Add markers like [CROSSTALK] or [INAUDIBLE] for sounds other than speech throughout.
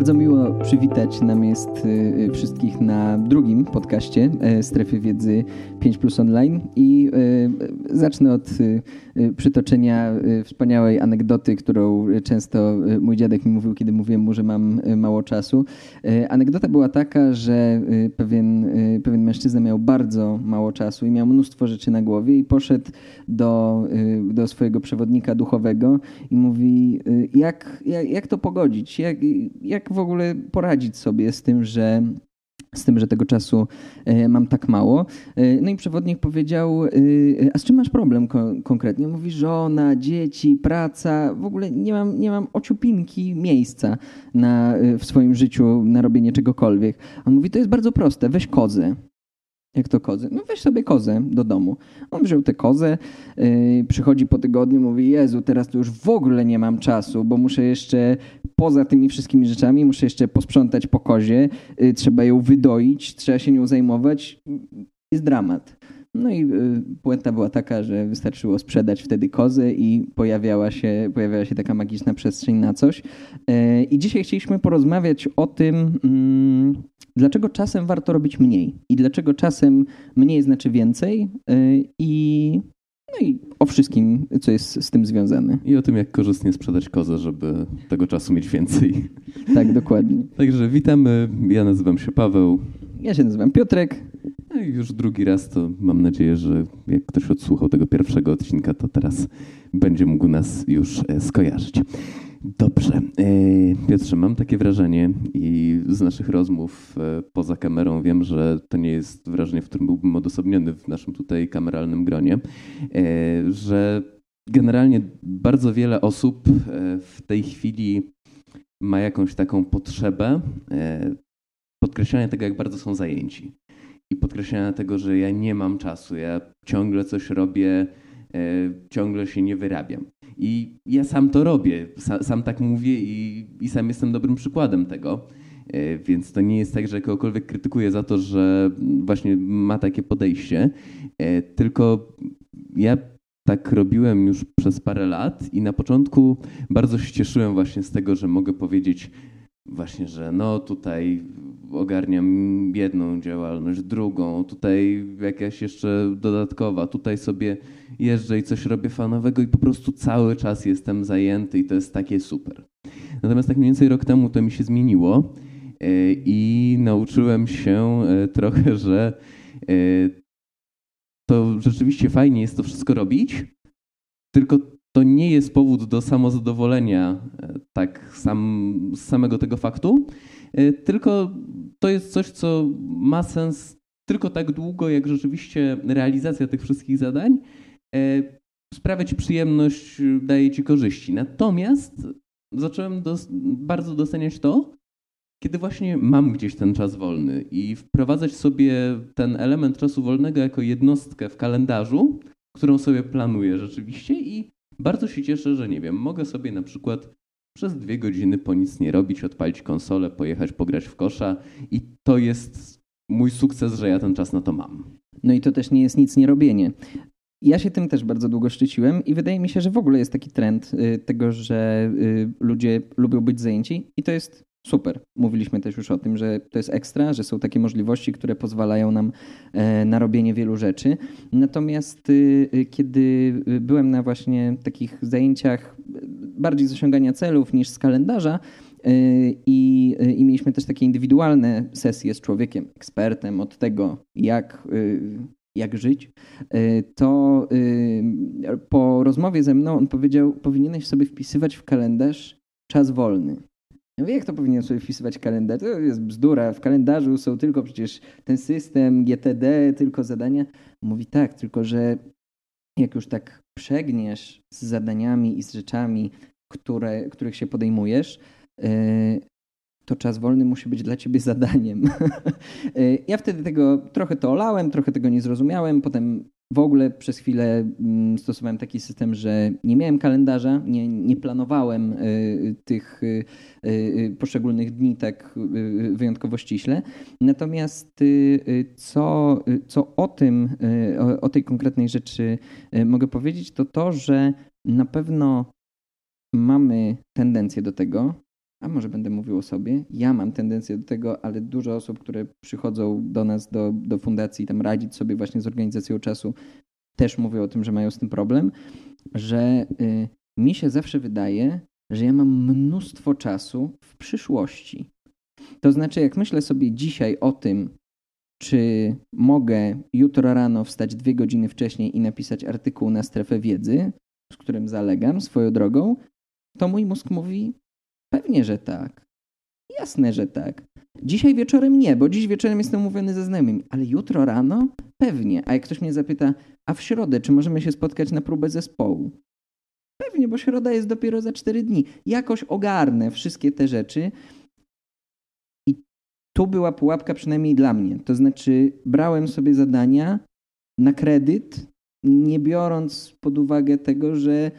Bardzo miło przywitać nam jest y, wszystkich na drugim podcaście y, Strefy Wiedzy 5 Plus Online i y, zacznę od przytoczenia wspaniałej anegdoty, którą często mój dziadek mi mówił, kiedy mówiłem mu, że mam mało czasu. Anegdota była taka, że pewien, pewien mężczyzna miał bardzo mało czasu i miał mnóstwo rzeczy na głowie i poszedł do, do swojego przewodnika duchowego i mówi, jak, jak, jak to pogodzić? Jak, jak w ogóle poradzić sobie z tym, że z tym, że tego czasu e, mam tak mało. E, no i przewodnik powiedział, e, a z czym masz problem konkretnie? Mówi żona, dzieci, praca, w ogóle nie mam, nie mam ociupinki miejsca na, w swoim życiu na robienie czegokolwiek. On mówi, to jest bardzo proste, weź kozę. Jak to kozę? No weź sobie kozę do domu. On wziął tę kozę, yy, przychodzi po tygodniu, mówi: Jezu, teraz to już w ogóle nie mam czasu, bo muszę jeszcze poza tymi wszystkimi rzeczami, muszę jeszcze posprzątać po kozie, yy, trzeba ją wydoić, trzeba się nią zajmować. Jest dramat. No i y, puenta była taka, że wystarczyło sprzedać wtedy kozę i pojawiała się, pojawiała się taka magiczna przestrzeń na coś. Y, I dzisiaj chcieliśmy porozmawiać o tym, mm, dlaczego czasem warto robić mniej i dlaczego czasem mniej znaczy więcej y, i no i o wszystkim, co jest z tym związane. I o tym, jak korzystnie sprzedać kozę, żeby tego czasu mieć więcej. Tak, dokładnie. [LAUGHS] Także witamy. Ja nazywam się Paweł. Ja się nazywam Piotrek. No i już drugi raz to mam nadzieję, że jak ktoś odsłuchał tego pierwszego odcinka, to teraz będzie mógł nas już e, skojarzyć. Dobrze. E, Piotrze, mam takie wrażenie i z naszych rozmów e, poza kamerą wiem, że to nie jest wrażenie, w którym byłbym odosobniony w naszym tutaj kameralnym gronie, że generalnie bardzo wiele osób w tej chwili ma jakąś taką potrzebę podkreślania tego, jak bardzo są zajęci i podkreślania tego, że ja nie mam czasu, ja ciągle coś robię, e, ciągle się nie wyrabiam. I ja sam to robię, sam, sam tak mówię i, i, sam jestem dobrym przykładem tego. E, więc to nie jest tak, że kogokolwiek krytykuję za to, że właśnie ma takie podejście, e, tylko ja tak robiłem już przez parę lat i na początku bardzo się cieszyłem właśnie z tego, że mogę powiedzieć właśnie, że no tutaj ogarniam jedną działalność, drugą, tutaj jakaś jeszcze dodatkowa, tutaj sobie jeżdżę i coś robię fanowego i po prostu cały czas jestem zajęty i to jest takie super. Natomiast tak mniej więcej rok temu to mi się zmieniło e, i nauczyłem się e, trochę, [LAUGHS] że e, to rzeczywiście fajnie jest to wszystko robić, tylko to nie jest powód do samozadowolenia tak sam, z samego tego faktu, E, tylko to jest coś, co ma sens tylko tak długo, jak rzeczywiście realizacja tych wszystkich zadań e, sprawia ci przyjemność, daje ci korzyści. Natomiast zacząłem dos bardzo doceniać to, kiedy właśnie mam gdzieś ten czas wolny i wprowadzać sobie ten element czasu wolnego jako jednostkę w kalendarzu, którą sobie planuję rzeczywiście i bardzo się cieszę, że nie wiem, mogę sobie na przykład przez dwie godziny po nic nie robić, odpalić konsolę, pojechać pograć w kosza i to jest mój sukces, że ja ten czas na to mam. No i to też nie jest nic nie robienie. Ja się tym też bardzo długo szczyciłem i wydaje mi się, że w ogóle jest taki trend y, tego, że y, ludzie lubią być zajęci i to jest super. Mówiliśmy też już o tym, że to jest ekstra, że są takie możliwości, które pozwalają nam e, na robienie wielu rzeczy. Natomiast y, y, kiedy byłem na właśnie takich zajęciach bardziej z osiągania celów niż z kalendarza, y, i, I, mieliśmy też takie indywidualne sesje z człowiekiem, ekspertem od tego, jak, jak żyć, to po rozmowie ze mną on powiedział: Powinieneś sobie wpisywać w kalendarz czas wolny. Ja mówię, jak to powinien sobie wpisywać kalendarz? To jest bzdura. W kalendarzu są tylko przecież ten system, GTD, tylko zadania. Mówi tak, tylko że jak już tak przegniesz z zadaniami i z rzeczami, które, których się podejmujesz, e, to czas wolny musi być dla ciebie zadaniem. E, [LAUGHS] ja wtedy tego trochę to olałem, trochę tego nie zrozumiałem. Potem w ogóle przez chwilę mm, stosowałem taki system, że nie miałem kalendarza, nie, nie planowałem y, tych y, y, poszczególnych dni tak wyjątkowo ściśle. Natomiast co, co o tym, o, o tej konkretnej rzeczy mogę powiedzieć, to to, że na pewno mamy tendencję do tego, a może będę mówił o sobie. Ja mam tendencję do tego, ale dużo osób, które przychodzą do nas, do, do fundacji, tam radzić sobie właśnie z organizacją czasu, też mówią o tym, że mają z tym problem, że y, mi się zawsze wydaje, że ja mam mnóstwo czasu w przyszłości. To znaczy, jak myślę sobie dzisiaj o tym, czy mogę jutro rano wstać dwie godziny wcześniej i napisać artykuł na strefę wiedzy, z którym zalegam swoją drogą, to mój mózg mówi: Pewnie, że tak. Jasne, że tak. Dzisiaj wieczorem nie, bo dziś wieczorem jestem umówiony ze znajomymi, ale jutro rano pewnie. A jak ktoś mnie zapyta, a w środę, czy możemy się spotkać na próbę zespołu? Pewnie, bo środa jest dopiero za cztery dni. Jakoś ogarnę wszystkie te rzeczy. I tu była pułapka przynajmniej dla mnie. To znaczy, brałem sobie zadania na kredyt, nie biorąc pod uwagę tego, że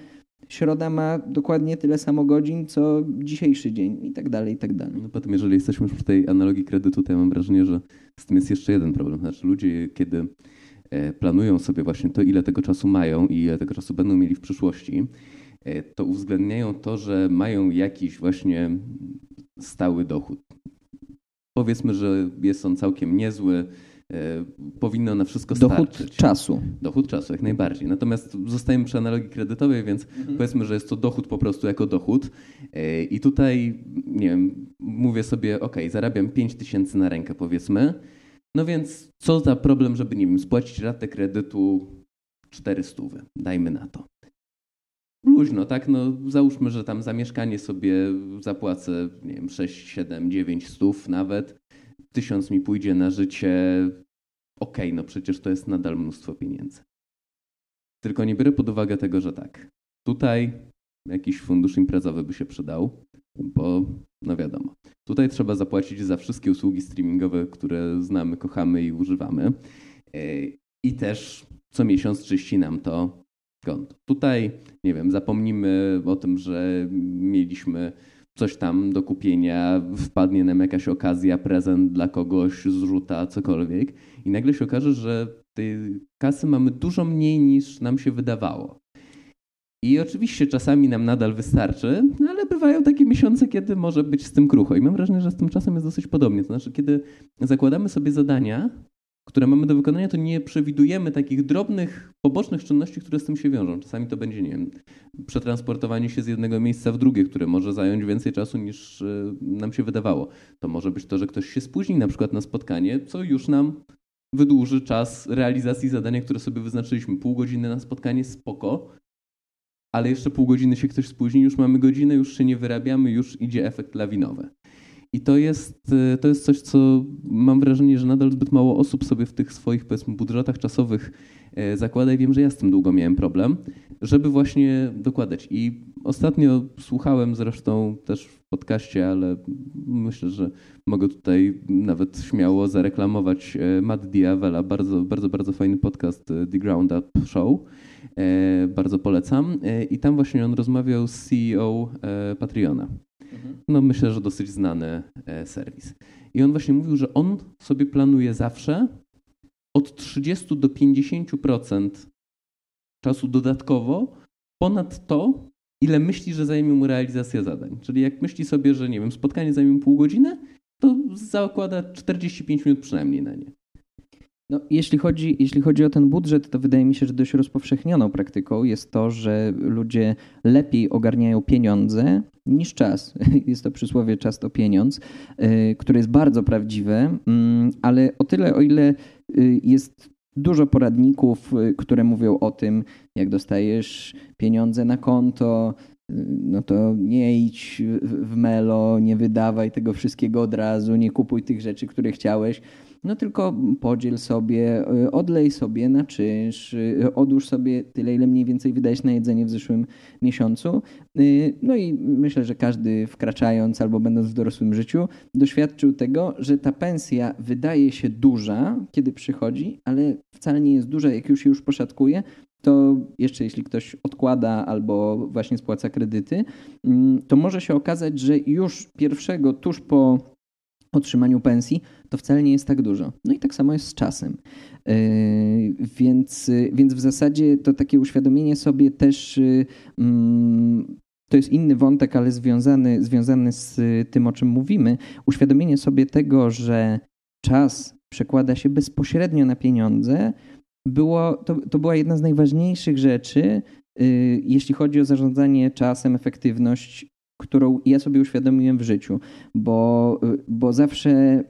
środa ma dokładnie tyle samo godzin, co dzisiejszy dzień i tak dalej, i tak dalej. No potem, jeżeli jesteśmy już w tej analogii kredytu, to ja mam wrażenie, że z tym jest jeszcze jeden problem. Znaczy ludzie, kiedy e, planują sobie właśnie to, ile tego czasu mają i ile tego czasu będą mieli w przyszłości, e, to uwzględniają to, że mają jakiś właśnie stały dochód. Powiedzmy, że jest on całkiem niezły, powinno na wszystko starczyć. Dochód czasu. Dochód czasu, jak najbardziej. Natomiast zostajemy przy analogii kredytowej, więc mhm. powiedzmy, że jest to dochód po prostu jako dochód. E, I tutaj, nie wiem, mówię sobie, ok, zarabiam 5 tysięcy na rękę, powiedzmy. No więc co za problem, żeby, nie wiem, spłacić ratę kredytu 400, dajmy na to. Luźno, tak? No, załóżmy, że tam za mieszkanie sobie zapłacę, nie wiem, 6, 7, 9 stów nawet tysiąc mi pójdzie na życie, okej, okay, no przecież to jest nadal mnóstwo pieniędzy. Tylko nie biorę pod uwagę tego, że tak, tutaj jakiś fundusz imprezowy by się przydał, bo no wiadomo, tutaj trzeba zapłacić za wszystkie usługi streamingowe, które znamy, kochamy i używamy. I też co miesiąc czyści nam to konto. Tutaj, nie wiem, zapomnimy o tym, że mieliśmy coś tam do kupienia, wpadnie nam jakaś okazja, prezent dla kogoś, zrzuta, cokolwiek i nagle się okaże, że tej kasy mamy dużo mniej niż nam się wydawało. I oczywiście czasami nam nadal wystarczy, no ale bywają takie miesiące, kiedy może być z tym krucho. I mam wrażenie, że z tym czasem jest dosyć podobnie. To znaczy, kiedy zakładamy sobie zadania, które mamy do wykonania, to nie przewidujemy takich drobnych, pobocznych czynności, które z tym się wiążą. Czasami to będzie, nie wiem, przetransportowanie się z jednego miejsca w drugie, które może zająć więcej czasu niż e, nam się wydawało. To może być to, że ktoś się spóźni na przykład na spotkanie, co już nam wydłuży czas realizacji zadania, które sobie wyznaczyliśmy. Pół godziny na spotkanie, spoko, ale jeszcze pół godziny się ktoś spóźni, już mamy godzinę, już się nie wyrabiamy, już idzie efekt lawinowy. I to jest, y, to jest coś, co mam wrażenie, że nadal zbyt mało osób sobie w tych swoich powiedzmy budżetach czasowych e, zakłada i wiem, że ja z tym długo miałem problem, żeby właśnie dokładać. I ostatnio słuchałem zresztą też w podcaście, ale myślę, że mogę tutaj nawet śmiało zareklamować e, Matt Diavela, bardzo, bardzo, bardzo fajny podcast e, The Ground Up Show. Bardzo polecam. I tam właśnie on rozmawiał z CEO Patreona. No myślę, że dosyć znany e, serwis. I on właśnie mówił, że on sobie planuje zawsze od 30 do 50% czasu dodatkowo ponad to, ile myśli, że zajmie mu realizacja zadań. Czyli jak myśli sobie, że nie wiem, spotkanie zajmie mu pół godziny, to zakłada 45 minut przynajmniej na nie. No, jeśli, chodzi, jeśli chodzi o ten budżet, to wydaje mi się, że dość rozpowszechnioną praktyką jest to, że ludzie lepiej ogarniają pieniądze niż czas. [LAUGHS] Jest to przysłowie czas to pieniądz, y, które jest bardzo prawdziwe, mm, ale o tyle, o ile y, jest dużo poradników, y, które mówią o tym, jak dostajesz pieniądze na konto, no to nie idź w melo, nie wydawaj tego wszystkiego od razu, nie kupuj tych rzeczy, które chciałeś no tylko podziel sobie, y, odlej sobie na czynsz, y, odłóż sobie tyle, ile mniej więcej wydajesz na jedzenie w zeszłym miesiącu. Y, no i myślę, że każdy wkraczając albo będąc w dorosłym życiu doświadczył tego, że ta pensja wydaje się duża, kiedy przychodzi, ale wcale nie jest duża, jak już się już poszatkuje, to jeszcze jeśli ktoś odkłada albo właśnie spłaca kredyty, mm, to może się okazać, że już pierwszego, tuż po otrzymaniu pensji, to wcale nie jest tak dużo. No i tak samo jest z czasem. Yy, więc, więc w zasadzie to takie uświadomienie sobie też yy, mm, to jest inny wątek, ale związany, związany z tym, o czym mówimy. Uświadomienie sobie tego, że czas przekłada się bezpośrednio na pieniądze, było, to, to była jedna z najważniejszych rzeczy, jeśli chodzi o zarządzanie czasem, efektywność, którą ja sobie uświadomiłem w życiu, bo, bo zawsze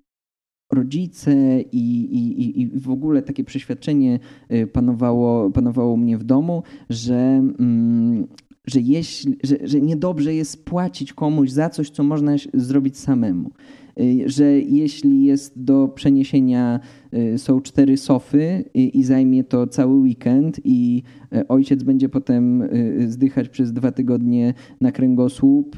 rodzice i, i, i w ogóle takie przeświadczenie y, panowało, panowało mnie w domu, że, mm, że, jeśli, że, że niedobrze jest płacić komuś za coś, co można zrobić samemu. Y, że jeśli jest do przeniesienia, y, są cztery sofy i, i zajmie to cały weekend i y, ojciec będzie potem zdychać przez dwa tygodnie na kręgosłup,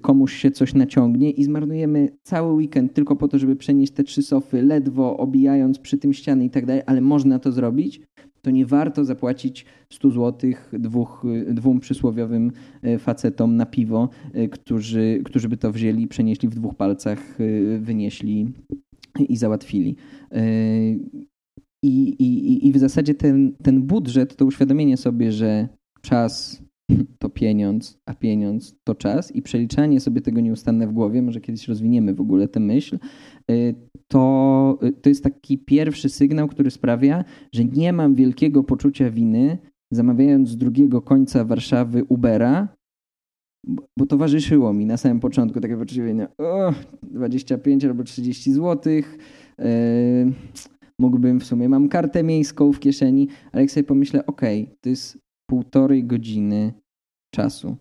komuś się coś naciągnie i zmarnujemy cały weekend tylko po to, żeby przenieść te trzy sofy, ledwo obijając przy tym ściany i tak dalej, ale można to zrobić, to nie warto zapłacić 100 zł dwóch, dwóm przysłowiowym e, facetom na piwo, e, którzy, którzy by to wzięli, przenieśli w dwóch palcach, e, wynieśli i załatwili. I, i, i w zasadzie ten, ten budżet, to uświadomienie sobie, że czas to pieniądz, a pieniądz to czas i przeliczanie sobie tego nieustanne w głowie, może kiedyś rozwiniemy w ogóle tę myśl, to, to jest taki pierwszy sygnał, który sprawia, że nie mam wielkiego poczucia winy, zamawiając z drugiego końca Warszawy Ubera, bo towarzyszyło mi na samym początku takie poczucie o, 25 albo 30 złotych, yy, mógłbym w sumie, mam kartę miejską w kieszeni, ale jak sobie pomyślę, ok, to jest półtorej godziny czasu.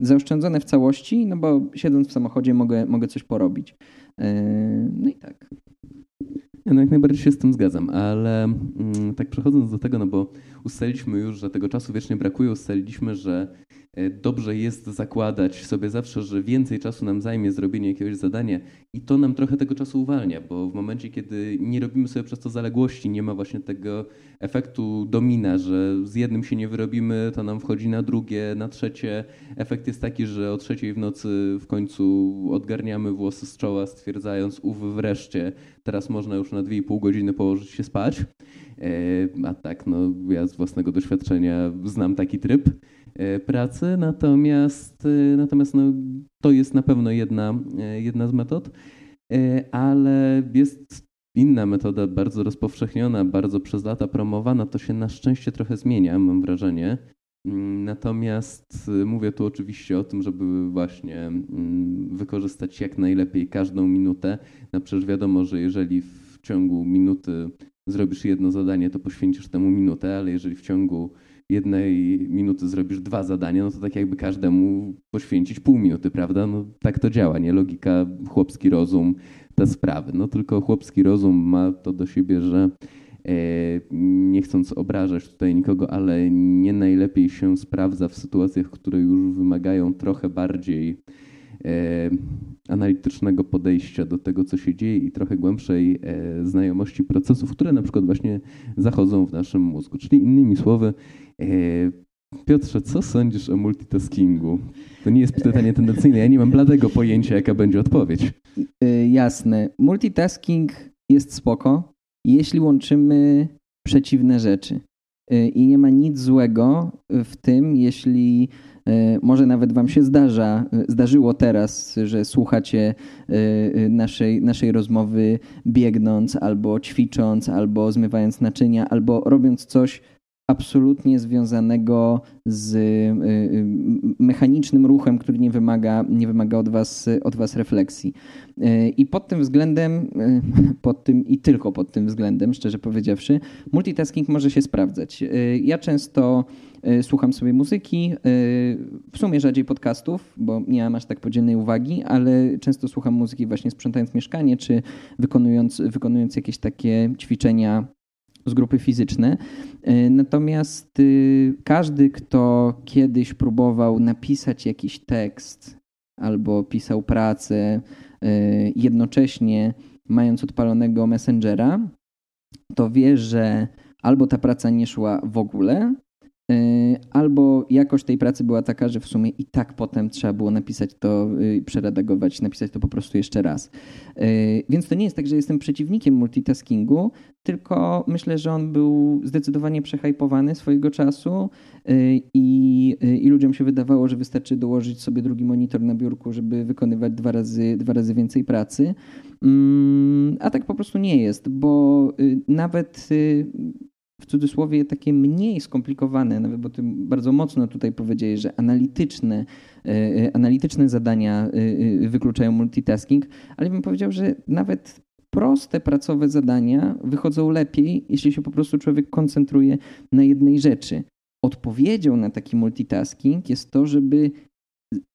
Zaoszczędzone w całości, no bo siedząc w samochodzie mogę, mogę coś porobić. Yy, no i tak. Ja no jak najbardziej się z tym zgadzam, ale mm, tak przechodząc do tego, no bo ustaliliśmy już, że tego czasu wiecznie brakuje, ustaliliśmy, że E, dobrze jest zakładać sobie zawsze, że więcej czasu nam zajmie zrobienie jakiegoś zadania i to nam trochę tego czasu uwalnia, bo w momencie, kiedy nie robimy sobie przez to zaległości, nie ma właśnie tego efektu domina, że z jednym się nie wyrobimy, to nam wchodzi na drugie, na trzecie. Efekt jest taki, że o trzeciej w nocy w końcu odgarniamy włosy z czoła, stwierdzając, ów wreszcie, teraz można już na 2,5 godziny położyć się spać. E, a tak, no ja z własnego doświadczenia znam taki tryb. E, pracy, natomiast, e, natomiast no, to jest na pewno jedna, e, jedna z metod, ale jest inna metoda, bardzo rozpowszechniona, bardzo przez lata promowana, to się na szczęście trochę zmienia, mam wrażenie. Mm, natomiast mówię tu oczywiście o tym, żeby właśnie mm, wykorzystać jak najlepiej każdą minutę. No przecież wiadomo, że jeżeli w ciągu minuty zrobisz jedno zadanie, to poświęcisz temu minutę, ale jeżeli w ciągu jednej minuty zrobisz dwa zadania, no to tak jakby każdemu poświęcić pół minuty, prawda? No tak to działa, nie? Logika, chłopski rozum, te sprawy. No tylko chłopski rozum ma to do siebie, że e, nie chcąc obrażać tutaj nikogo, ale nie najlepiej się sprawdza w sytuacjach, które już wymagają trochę bardziej e, analitycznego podejścia do tego, co się dzieje i trochę głębszej e, znajomości procesów, które na przykład właśnie zachodzą w naszym mózgu. Czyli innymi słowy, e, Piotrze, co sądzisz o multitaskingu? To nie jest pytanie tendencyjne, ja nie mam bladego pojęcia, jaka będzie odpowiedź. E, jasne. Multitasking jest spoko, jeśli łączymy przeciwne rzeczy. I nie ma nic złego w tym, jeśli może nawet Wam się zdarza, e, zdarzyło teraz, że słuchacie e, naszej, naszej rozmowy biegnąc, albo ćwicząc, albo zmywając naczynia, albo robiąc coś absolutnie związanego z mechanicznym ruchem, który nie wymaga, nie wymaga od, was, od was refleksji. I pod tym względem, [LAUGHS] pod tym i tylko pod tym względem, szczerze powiedziawszy, multitasking może się sprawdzać. Ja często słucham sobie muzyki, w sumie rzadziej podcastów, bo nie mam aż tak podzielnej uwagi, ale często słucham muzyki właśnie sprzątając mieszkanie, czy wykonując, wykonując jakieś takie ćwiczenia z grupy fizyczne. E, natomiast każdy, kto kiedyś próbował napisać jakiś tekst albo pisał pracę jednocześnie mając odpalonego Messengera, to wie, że albo ta praca nie szła w ogóle, albo jakość tej pracy była taka, że w sumie i tak potem trzeba było napisać to, przeredagować, napisać to po prostu jeszcze raz. Więc to nie jest tak, że jestem przeciwnikiem multitaskingu, tylko myślę, że on był zdecydowanie przehypowany swojego czasu i, i ludziom się wydawało, że wystarczy dołożyć sobie drugi monitor na biurku, żeby wykonywać dwa razy, dwa razy więcej pracy. Mm, a tak po prostu nie jest, bo y, nawet y, w cudzysłowie takie mniej skomplikowane, nawet bo ty bardzo mocno tutaj powiedziałeś, że analityczne, y, analityczne zadania wykluczają multitasking, ale bym powiedział, że nawet proste pracowe zadania wychodzą lepiej, jeśli się po prostu człowiek koncentruje na jednej rzeczy. Odpowiedzią na taki multitasking jest to, żeby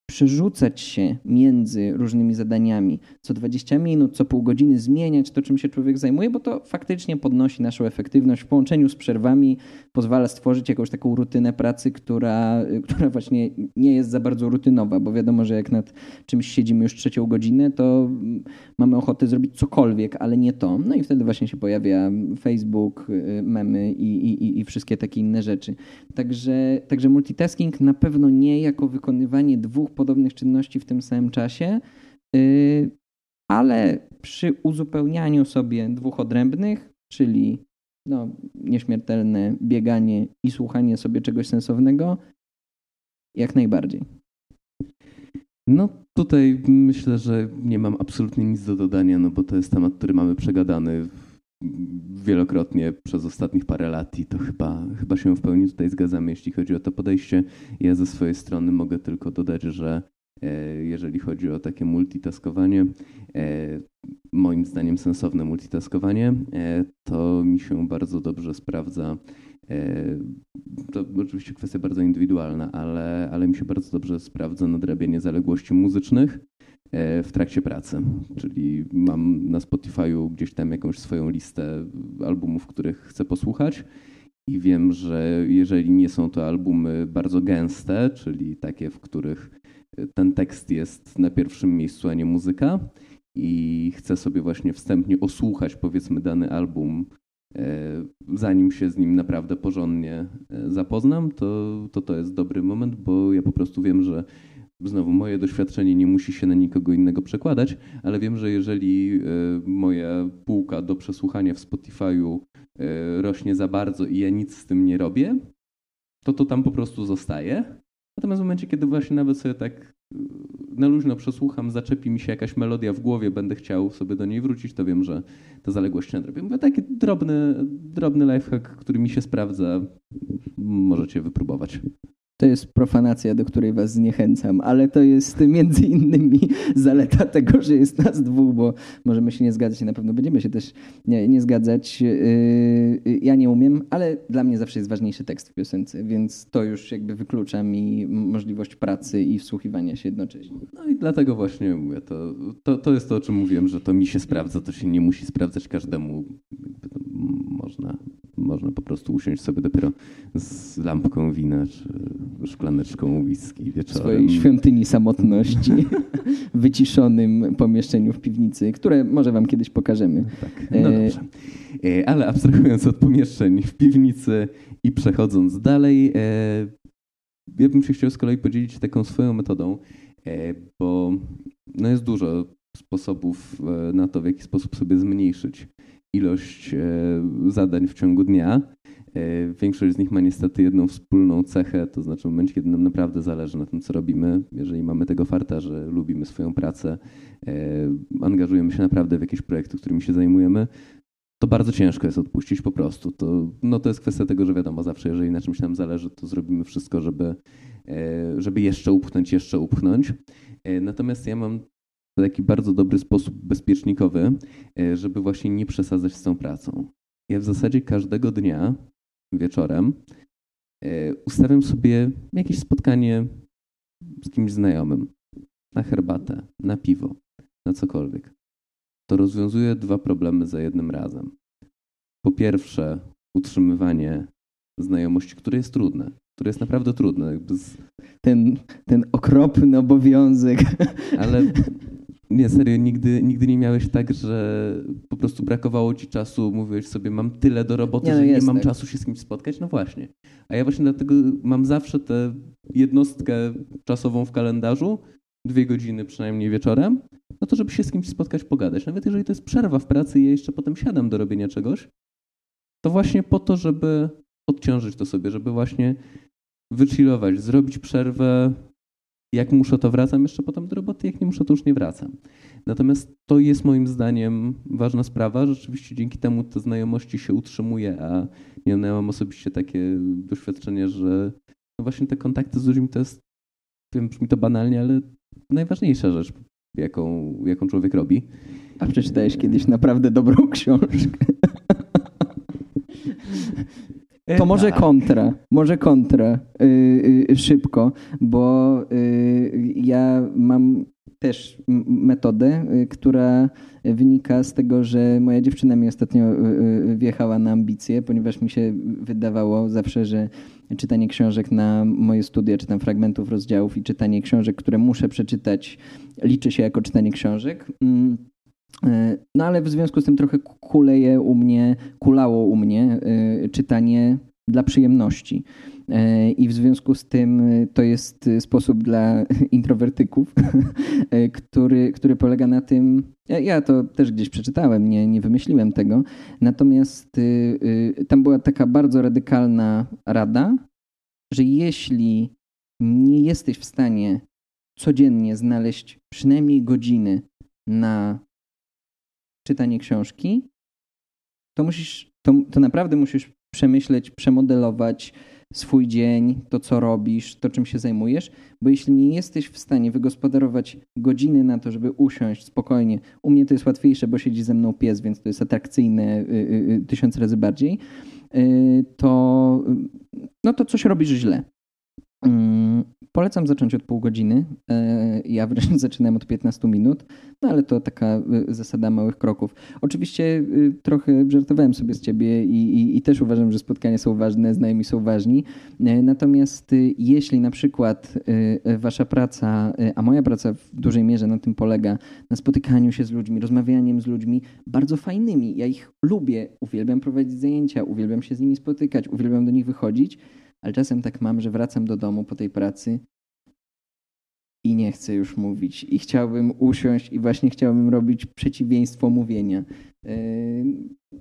przerzucać się między różnymi zadaniami, co 20 minut, co pół godziny zmieniać to, czym się człowiek zajmuje, bo to faktycznie podnosi naszą efektywność w połączeniu z przerwami, pozwala stworzyć jakąś taką rutynę pracy, która, [LAUGHS] która właśnie nie jest za bardzo rutynowa, bo wiadomo, że jak nad czymś siedzimy już trzecią godzinę, to mamy ochotę zrobić cokolwiek, ale nie to. No i wtedy właśnie się pojawia Facebook, y, memy i, i, i wszystkie takie inne rzeczy. Także, także multitasking na pewno nie jako wykonywanie dwóch podobnych czynności w tym samym czasie, y, ale przy uzupełnianiu sobie dwóch odrębnych, czyli no, nieśmiertelne bieganie i słuchanie sobie czegoś sensownego, jak najbardziej. No tutaj myślę, że nie mam absolutnie nic do dodania, no bo to jest temat, który mamy przegadany wielokrotnie przez ostatnich parę lat i to chyba, chyba się w pełni tutaj zgadzamy, jeśli chodzi o to podejście. Ja ze swojej strony mogę tylko dodać, że e, jeżeli chodzi o takie multitaskowanie, e, moim zdaniem sensowne multitaskowanie, e, to mi się bardzo dobrze sprawdza. To oczywiście kwestia bardzo indywidualna, ale, ale mi się bardzo dobrze sprawdza nadrabianie zaległości muzycznych w trakcie pracy. Czyli mam na Spotify'u gdzieś tam jakąś swoją listę albumów, których chcę posłuchać. I wiem, że jeżeli nie są to albumy bardzo gęste, czyli takie, w których ten tekst jest na pierwszym miejscu, a nie muzyka, i chcę sobie właśnie wstępnie osłuchać, powiedzmy, dany album, zanim się z nim naprawdę porządnie e, zapoznam, to, to to jest dobry moment, bo ja po prostu wiem, że znowu moje doświadczenie nie musi się na nikogo innego przekładać, ale wiem, że jeżeli e, moja półka do przesłuchania w Spotify'u e, rośnie za bardzo i ja nic z tym nie robię, to to tam po prostu zostaje. Natomiast w momencie, kiedy właśnie nawet sobie tak e, na luźno przesłucham, zaczepi mi się jakaś melodia w głowie, będę chciał sobie do niej wrócić, to wiem, że ta zaległość nadrobię. Mówię, taki drobny, drobny lifehack, który mi się sprawdza, możecie wypróbować. To jest profanacja, do której was zniechęcam, ale to jest między [LAUGHS] innymi zaleta tego, że jest nas dwóch, bo możemy się nie zgadzać i na pewno będziemy się też nie, nie zgadzać. Yy, ja nie umiem, ale dla mnie zawsze jest ważniejszy tekst w piosence, więc to już jakby wyklucza mi możliwość pracy i wsłuchiwania się jednocześnie. No i dlatego właśnie mówię, to, to, to jest to, o czym mówiłem, że to mi się sprawdza, to się nie musi sprawdzać każdemu. Można, można po prostu usiąść sobie dopiero z lampką wina czy szklaneczką whisky wieczorem. W swojej świątyni samotności, [LAUGHS] w wyciszonym pomieszczeniu w piwnicy, które może wam kiedyś pokażemy. Tak, no e, dobrze. E, ale abstrahując od pomieszczeń w piwnicy i przechodząc dalej, e, ja bym się chciał z kolei podzielić taką swoją metodą, bo no jest dużo sposobów na to, w jaki sposób sobie zmniejszyć ilość zadań w ciągu dnia. E, większość z nich ma niestety jedną wspólną cechę, to znaczy w momencie, kiedy nam naprawdę zależy na tym, co robimy, jeżeli mamy tego farta, że lubimy swoją pracę, e, angażujemy się naprawdę w jakieś projekty, którymi się zajmujemy, to bardzo ciężko jest odpuścić po prostu. To, no to jest kwestia tego, że wiadomo, zawsze jeżeli na czymś nam zależy, to zrobimy wszystko, żeby, e, żeby jeszcze upchnąć, jeszcze upchnąć. Natomiast ja mam taki bardzo dobry sposób bezpiecznikowy, żeby właśnie nie przesadzać z tą pracą. Ja w zasadzie każdego dnia wieczorem, e, ustawiam sobie jakieś spotkanie z kimś znajomym na herbatę, na piwo, na cokolwiek. To rozwiązuje dwa problemy za jednym razem. Po pierwsze, utrzymywanie znajomości, które jest trudne, które jest naprawdę trudne. Z... Ten, ten okropny obowiązek. Ale [LAUGHS] Nie, serio, nigdy, nigdy nie miałeś tak, że po prostu brakowało ci czasu, mówiłeś sobie, mam tyle do roboty, nie, no że nie mam tak. czasu się z kimś spotkać? No właśnie. A ja właśnie dlatego mam zawsze tę jednostkę czasową w kalendarzu, dwie godziny przynajmniej wieczorem, no to żeby się z kimś spotkać, pogadać. Nawet jeżeli to jest przerwa w pracy i ja jeszcze potem siadam do robienia czegoś, to właśnie po to, żeby odciążyć to sobie, żeby właśnie wychillować, zrobić przerwę. Jak muszę, to wracam jeszcze potem do roboty, jak nie muszę, to już nie wracam. Natomiast to jest moim zdaniem ważna sprawa. Rzeczywiście dzięki temu te znajomości się utrzymuje, a no ja mam osobiście takie doświadczenie, że no właśnie te kontakty z ludźmi to jest, wiem, brzmi to banalnie, ale najważniejsza rzecz, jaką, jaką człowiek robi. A przeczytałeś kiedyś naprawdę dobrą książkę. [LAUGHS] To może tak. kontra, może kontra yy, yy, szybko, bo yy, ja mam też metodę, y, która wynika z tego, że moja dziewczyna mi ostatnio y, y, wjechała na ambicje, ponieważ mi się wydawało zawsze, że czytanie książek na moje studia, czytam fragmentów rozdziałów i czytanie książek, które muszę przeczytać, liczy się jako czytanie książek. Mm, no ale w związku z tym trochę kuleje u mnie, kulało u mnie czytanie dla przyjemności. E, I w związku z tym to jest sposób dla [LAUGHS] introwertyków, [LAUGHS] który, który polega na tym. Ja, ja to też gdzieś przeczytałem, nie, nie wymyśliłem tego. Natomiast tam była taka bardzo radykalna rada, że jeśli nie jesteś w stanie codziennie znaleźć przynajmniej godziny na czytanie książki, to musisz, to, to naprawdę musisz przemyśleć, przemodelować swój dzień, to co robisz, to czym się zajmujesz, bo jeśli nie jesteś w stanie wygospodarować godziny na to, żeby usiąść spokojnie, u mnie to jest łatwiejsze, bo siedzi ze mną pies, więc to jest atrakcyjne y, y, y, tysiąc razy bardziej, to, no to coś robisz źle. Mm, polecam zacząć od pół godziny. E, ja wręcz [LAUGHS] zaczynałem od 15 minut, no ale to taka y, zasada małych kroków. Oczywiście y, trochę żartowałem sobie z ciebie i, i, i też uważam, że spotkania są ważne, znajomi są ważni. E, natomiast jeśli na przykład wasza praca, a moja praca w dużej mierze na tym polega, na spotykaniu się z ludźmi, rozmawianiem z ludźmi bardzo fajnymi. Ja ich lubię, uwielbiam prowadzić zajęcia, uwielbiam się z nimi spotykać, uwielbiam do nich wychodzić ale czasem tak mam, że wracam do domu po tej pracy i nie chcę już mówić. I chciałbym usiąść i właśnie chciałbym robić przeciwieństwo mówienia. Yy,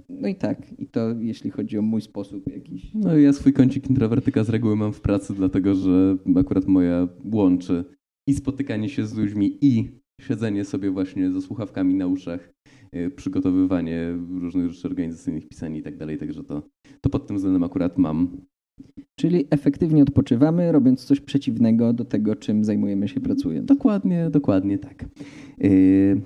no i tak, i to jeśli chodzi o mój sposób jakiś. No ja swój kącik introwertyka z reguły mam w pracy, dlatego że akurat moja łączy i spotykanie się z ludźmi i siedzenie sobie właśnie ze słuchawkami na uszach, yy, przygotowywanie różnych rzeczy organizacyjnych, pisanie i tak dalej, także to, to pod tym względem akurat mam. Czyli efektywnie odpoczywamy, robiąc coś przeciwnego do tego, czym zajmujemy się pracując. Dokładnie, dokładnie tak. Yy,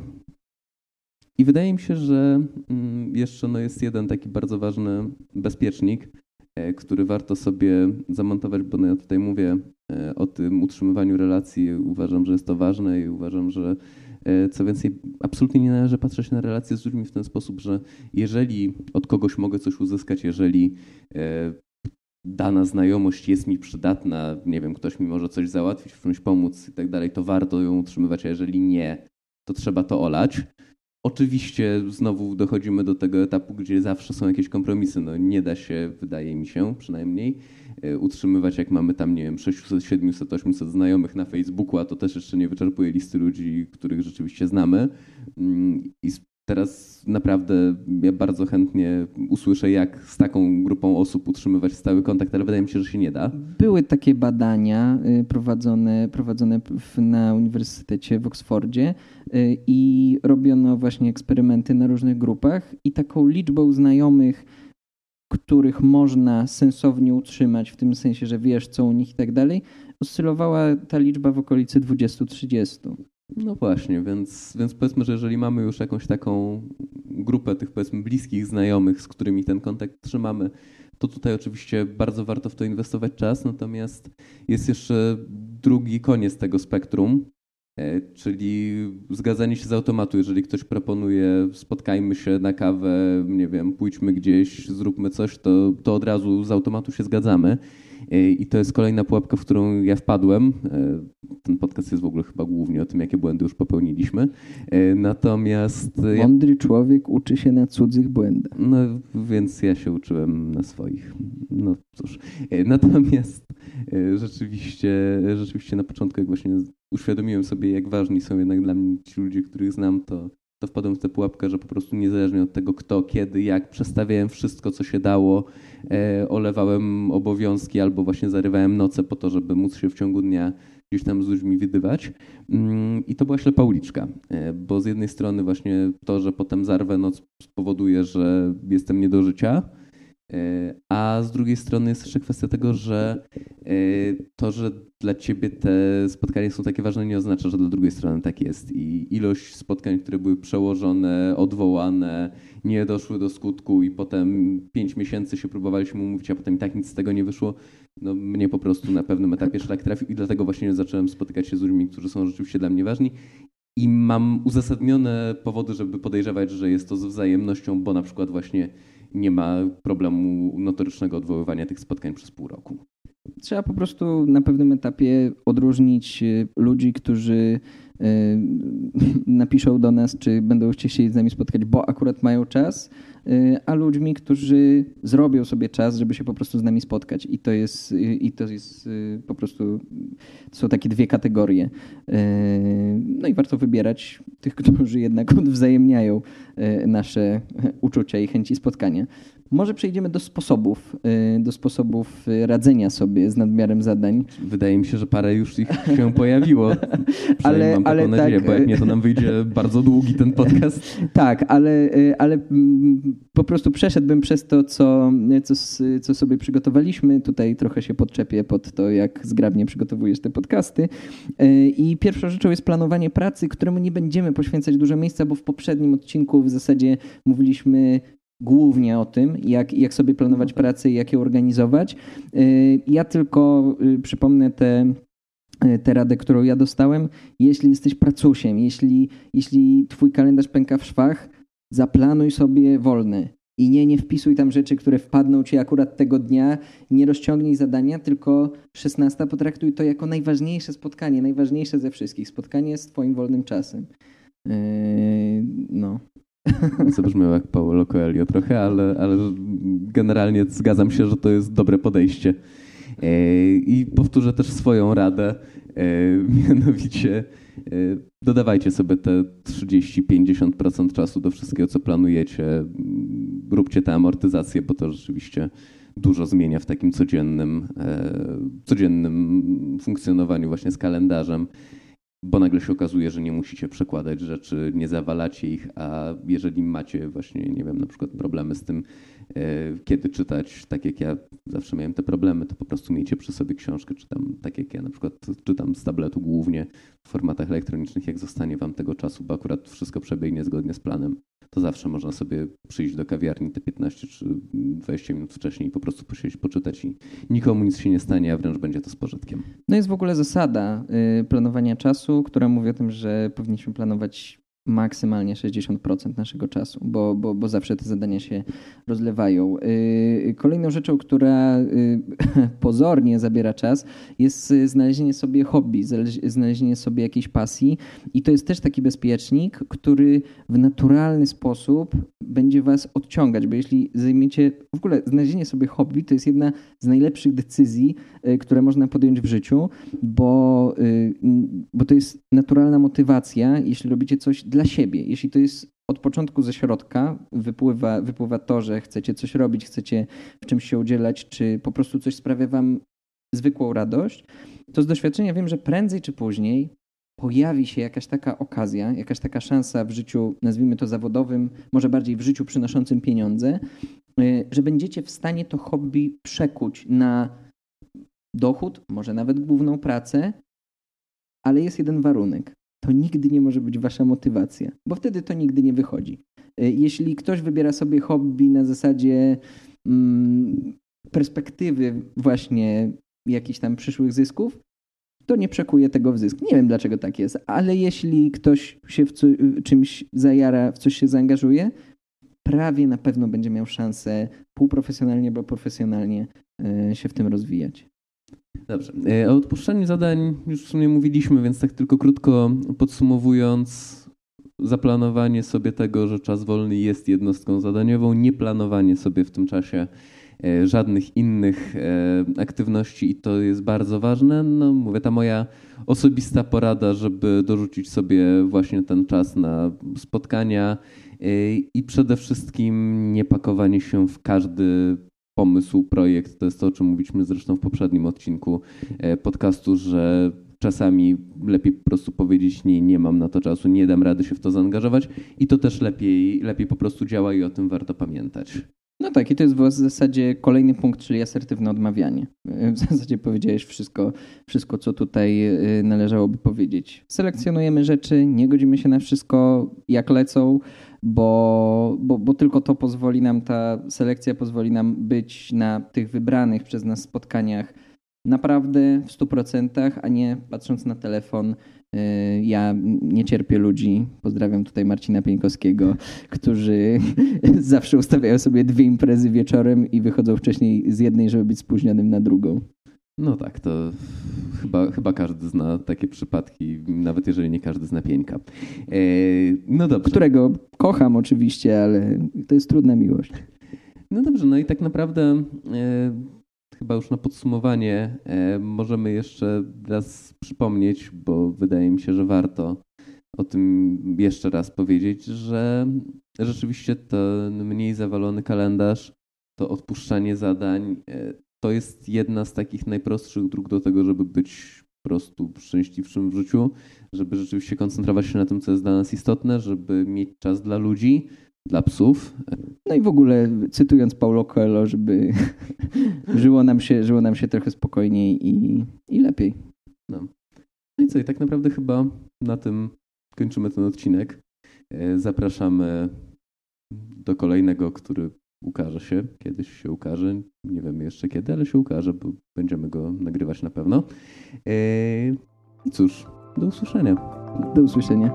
I wydaje mi się, że mm, jeszcze no jest jeden taki bardzo ważny bezpiecznik, e, który warto sobie zamontować, bo no ja tutaj mówię e, o tym utrzymywaniu relacji. Uważam, że jest to ważne i uważam, że e, co więcej, absolutnie nie należy patrzeć na relacje z ludźmi w ten sposób, że jeżeli od kogoś mogę coś uzyskać, jeżeli dana znajomość jest mi przydatna, nie wiem, ktoś mi może coś załatwić, w czymś pomóc i tak dalej, to warto ją utrzymywać, a jeżeli nie, to trzeba to olać. Oczywiście znowu dochodzimy do tego etapu, gdzie zawsze są jakieś kompromisy. No, nie da się, wydaje mi się przynajmniej, e, utrzymywać, jak mamy tam, nie wiem, 600, 700, 800 znajomych na Facebooku, a to też jeszcze nie wyczerpuje listy ludzi, których rzeczywiście znamy. Mm, I Teraz naprawdę ja bardzo chętnie usłyszę, jak z taką grupą osób utrzymywać stały kontakt, ale wydaje mi się, że się nie da. Były takie badania y, prowadzone, prowadzone na Uniwersytecie w Oksfordzie y, i robiono właśnie eksperymenty na różnych grupach i taką liczbą znajomych, których można sensownie utrzymać, w tym sensie, że wiesz co u nich i tak dalej, oscylowała ta liczba w okolicy 20-30. No właśnie, więc, więc powiedzmy, że jeżeli mamy już jakąś taką grupę tych powiedzmy bliskich znajomych, z którymi ten kontakt trzymamy, to tutaj oczywiście bardzo warto w to inwestować czas, natomiast jest jeszcze drugi koniec tego spektrum, E, czyli zgadzanie się z automatu. Jeżeli ktoś proponuje, spotkajmy się na kawę, nie wiem, pójdźmy gdzieś, zróbmy coś, to, to od razu z automatu się zgadzamy. E, I to jest kolejna pułapka, w którą ja wpadłem. E, ten podcast jest w ogóle chyba głównie o tym, jakie błędy już popełniliśmy. Natomiast. Mądry człowiek uczy się na cudzych błędach. No więc ja się uczyłem na swoich. No cóż. Natomiast rzeczywiście, rzeczywiście na początku, jak właśnie uświadomiłem sobie, jak ważni są jednak dla mnie ci ludzie, których znam, to, to wpadłem w tę pułapkę, że po prostu niezależnie od tego, kto, kiedy, jak, przestawiałem wszystko, co się dało, olewałem obowiązki albo właśnie zarywałem noce po to, żeby móc się w ciągu dnia gdzieś tam z ludźmi widywać. Mm, I to była ślepa uliczka, e, bo z jednej strony właśnie to, że potem zarwę noc spowoduje, że jestem nie do życia, E, a z drugiej strony jest jeszcze kwestia tego, że e, to, że dla ciebie te spotkania są takie ważne, nie oznacza, że dla drugiej strony tak jest. I ilość spotkań, które były przełożone, odwołane, nie doszły do skutku i potem pięć miesięcy się próbowaliśmy umówić, a potem i tak nic z tego nie wyszło, no mnie po prostu na pewnym etapie szlak trafił i dlatego właśnie zacząłem spotykać się z ludźmi, którzy są rzeczywiście dla mnie ważni. I mam uzasadnione powody, żeby podejrzewać, że jest to z wzajemnością, bo na przykład właśnie nie ma problemu notorycznego odwoływania tych spotkań przez pół roku. Trzeba po prostu na pewnym etapie odróżnić y, ludzi, którzy y, [LAUGHS] napiszą do nas, czy będą chcieli się z nami spotkać, bo akurat mają czas, a ludźmi, którzy zrobią sobie czas, żeby się po prostu z nami spotkać. I to jest, i to jest po prostu, są takie dwie kategorie. No i warto wybierać tych, [LAUGHS] którzy jednak [LAUGHS] odwzajemniają nasze uczucia i chęci spotkania. Może przejdziemy do sposobów, y, do sposobów radzenia sobie z nadmiarem zadań. Wydaje mi się, że parę już ich się pojawiło. [LAUGHS] ale, mam ale taką nadzieję, tak, bo jak nie, to nam wyjdzie bardzo długi ten podcast. [LAUGHS] tak, ale, y, ale mm, po prostu przeszedłbym przez to, co, co, co sobie przygotowaliśmy. Tutaj trochę się podczepię pod to, jak zgrabnie przygotowujesz te podcasty. Y, I pierwszą rzeczą jest planowanie pracy, któremu nie będziemy poświęcać dużo miejsca, bo w poprzednim odcinku w zasadzie mówiliśmy głównie o tym, jak, jak sobie planować pracę i jak ją organizować. Y, ja tylko y, przypomnę tę te, te radę, którą ja dostałem. Jeśli jesteś pracusiem, jeśli, jeśli twój kalendarz pęka w szwach, zaplanuj sobie wolny. I nie, nie wpisuj tam rzeczy, które wpadną ci akurat tego dnia. Nie rozciągnij zadania, tylko 16 potraktuj to jako najważniejsze spotkanie, najważniejsze ze wszystkich. Spotkanie z twoim wolnym czasem. Yy, no. [LAUGHS] Zabrzmiał jak Paulo Coelho trochę, ale, ale generalnie zgadzam się, że to jest dobre podejście. E, I powtórzę też swoją radę, e, [LAUGHS] mianowicie e, dodawajcie sobie te 30-50% czasu do wszystkiego, co planujecie. Róbcie tę amortyzację, bo to rzeczywiście dużo zmienia w takim codziennym, codziennym funkcjonowaniu właśnie z kalendarzem bo nagle się okazuje, że nie musicie przekładać rzeczy, nie zawalacie ich, a jeżeli macie właśnie, nie wiem, na przykład problemy z tym, e, kiedy czytać, tak jak ja zawsze miałem te problemy, to po prostu miejcie przy sobie książkę, czytam tak jak ja na przykład czytam z tabletu głównie w formatach elektronicznych, jak zostanie wam tego czasu, bo akurat wszystko przebiegnie zgodnie z planem, to zawsze można sobie przyjść do kawiarni te 15 czy 20 minut wcześniej i po prostu posiedzieć, poczytać i nikomu nic się nie stanie, a wręcz będzie to z pożytkiem. No jest w ogóle zasada y, planowania czasu, która mówi o tym, że powinniśmy planować maksymalnie 60% naszego czasu, bo, bo, bo zawsze te zadania się rozlewają. Y, kolejną rzeczą, która y, [LAUGHS] pozornie zabiera czas, jest znalezienie sobie hobby, znalezienie sobie jakiejś pasji i to jest też taki bezpiecznik, który w naturalny sposób będzie was odciągać, bo jeśli zajmiecie, w ogóle znalezienie sobie hobby to jest jedna z najlepszych decyzji, y, które można podjąć w życiu, bo, bo to jest naturalna motywacja, jeśli robicie coś dla siebie. Jeśli to jest od początku ze środka, wypływa, wypływa to, że chcecie coś robić, chcecie w czymś się udzielać, czy po prostu coś sprawia wam zwykłą radość, to z doświadczenia wiem, że prędzej czy później pojawi się jakaś taka okazja, jakaś taka szansa w życiu, nazwijmy to zawodowym, może bardziej w życiu przynoszącym pieniądze, y, że będziecie w stanie to hobby przekuć na dochód, może nawet główną pracę, ale jest jeden warunek to nigdy nie może być wasza motywacja, bo wtedy to nigdy nie wychodzi. Y, jeśli ktoś wybiera sobie hobby na zasadzie mm, perspektywy właśnie jakichś tam przyszłych zysków, to nie przekuje tego w zysk. Nie wiem dlaczego tak jest, ale jeśli ktoś się w co, czymś zajara, w coś się zaangażuje, prawie na pewno będzie miał szansę półprofesjonalnie albo profesjonalnie e, się w tym rozwijać. Dobrze. E, o odpuszczaniu zadań już w sumie mówiliśmy, więc tak tylko krótko podsumowując, zaplanowanie sobie tego, że czas wolny jest jednostką zadaniową, nie planowanie sobie w tym czasie e, żadnych innych e, aktywności i to jest bardzo ważne. No mówię, ta moja osobista porada, żeby dorzucić sobie właśnie ten czas na spotkania i przede wszystkim nie pakowanie się w każdy pomysł, projekt. To jest to, o czym mówiliśmy zresztą w poprzednim odcinku podcastu, że czasami lepiej po prostu powiedzieć nie, nie mam na to czasu, nie dam rady się w to zaangażować i to też lepiej, lepiej po prostu działa i o tym warto pamiętać. No tak, i to jest w zasadzie kolejny punkt, czyli asertywne odmawianie. [LAUGHS] W zasadzie powiedziałeś wszystko, wszystko, co tutaj y, należałoby powiedzieć. Selekcjonujemy rzeczy, nie godzimy się na wszystko, jak lecą, bo, bo, bo tylko to pozwoli nam, ta selekcja pozwoli nam być na tych wybranych przez nas spotkaniach naprawdę w 100%, a nie patrząc na telefon. Y, ja nie cierpię ludzi, pozdrawiam tutaj Marcina Pieńkowskiego, którzy [LAUGHS] zawsze ustawiają sobie dwie imprezy wieczorem i wychodzą wcześniej z jednej, żeby być spóźnionym na drugą. No tak, to chyba, chyba każdy zna takie przypadki, nawet jeżeli nie każdy zna Pieńka. E, no dobrze. Którego kocham oczywiście, ale to jest trudna miłość. No dobrze, no i tak naprawdę e, chyba już na podsumowanie e, możemy jeszcze raz przypomnieć, bo wydaje mi się, że warto o tym jeszcze raz powiedzieć, że rzeczywiście ten mniej zawalony kalendarz, to odpuszczanie zadań, e, to jest jedna z takich najprostszych dróg do tego, żeby być po prostu szczęśliwszym w życiu, żeby rzeczywiście koncentrować się na tym, co jest dla nas istotne, żeby mieć czas dla ludzi, dla psów. No i w ogóle cytując Paulo Coelho, żeby [LAUGHS] żyło, nam się, żyło nam się trochę spokojniej i, i lepiej. No. no i co, i tak naprawdę chyba na tym kończymy ten odcinek. E, zapraszamy do kolejnego, który ukaże się. Kiedyś się ukaże. Nie wiemy jeszcze kiedy, ale się ukaże, bo będziemy go nagrywać na pewno. E, I cóż, do usłyszenia. Do usłyszenia.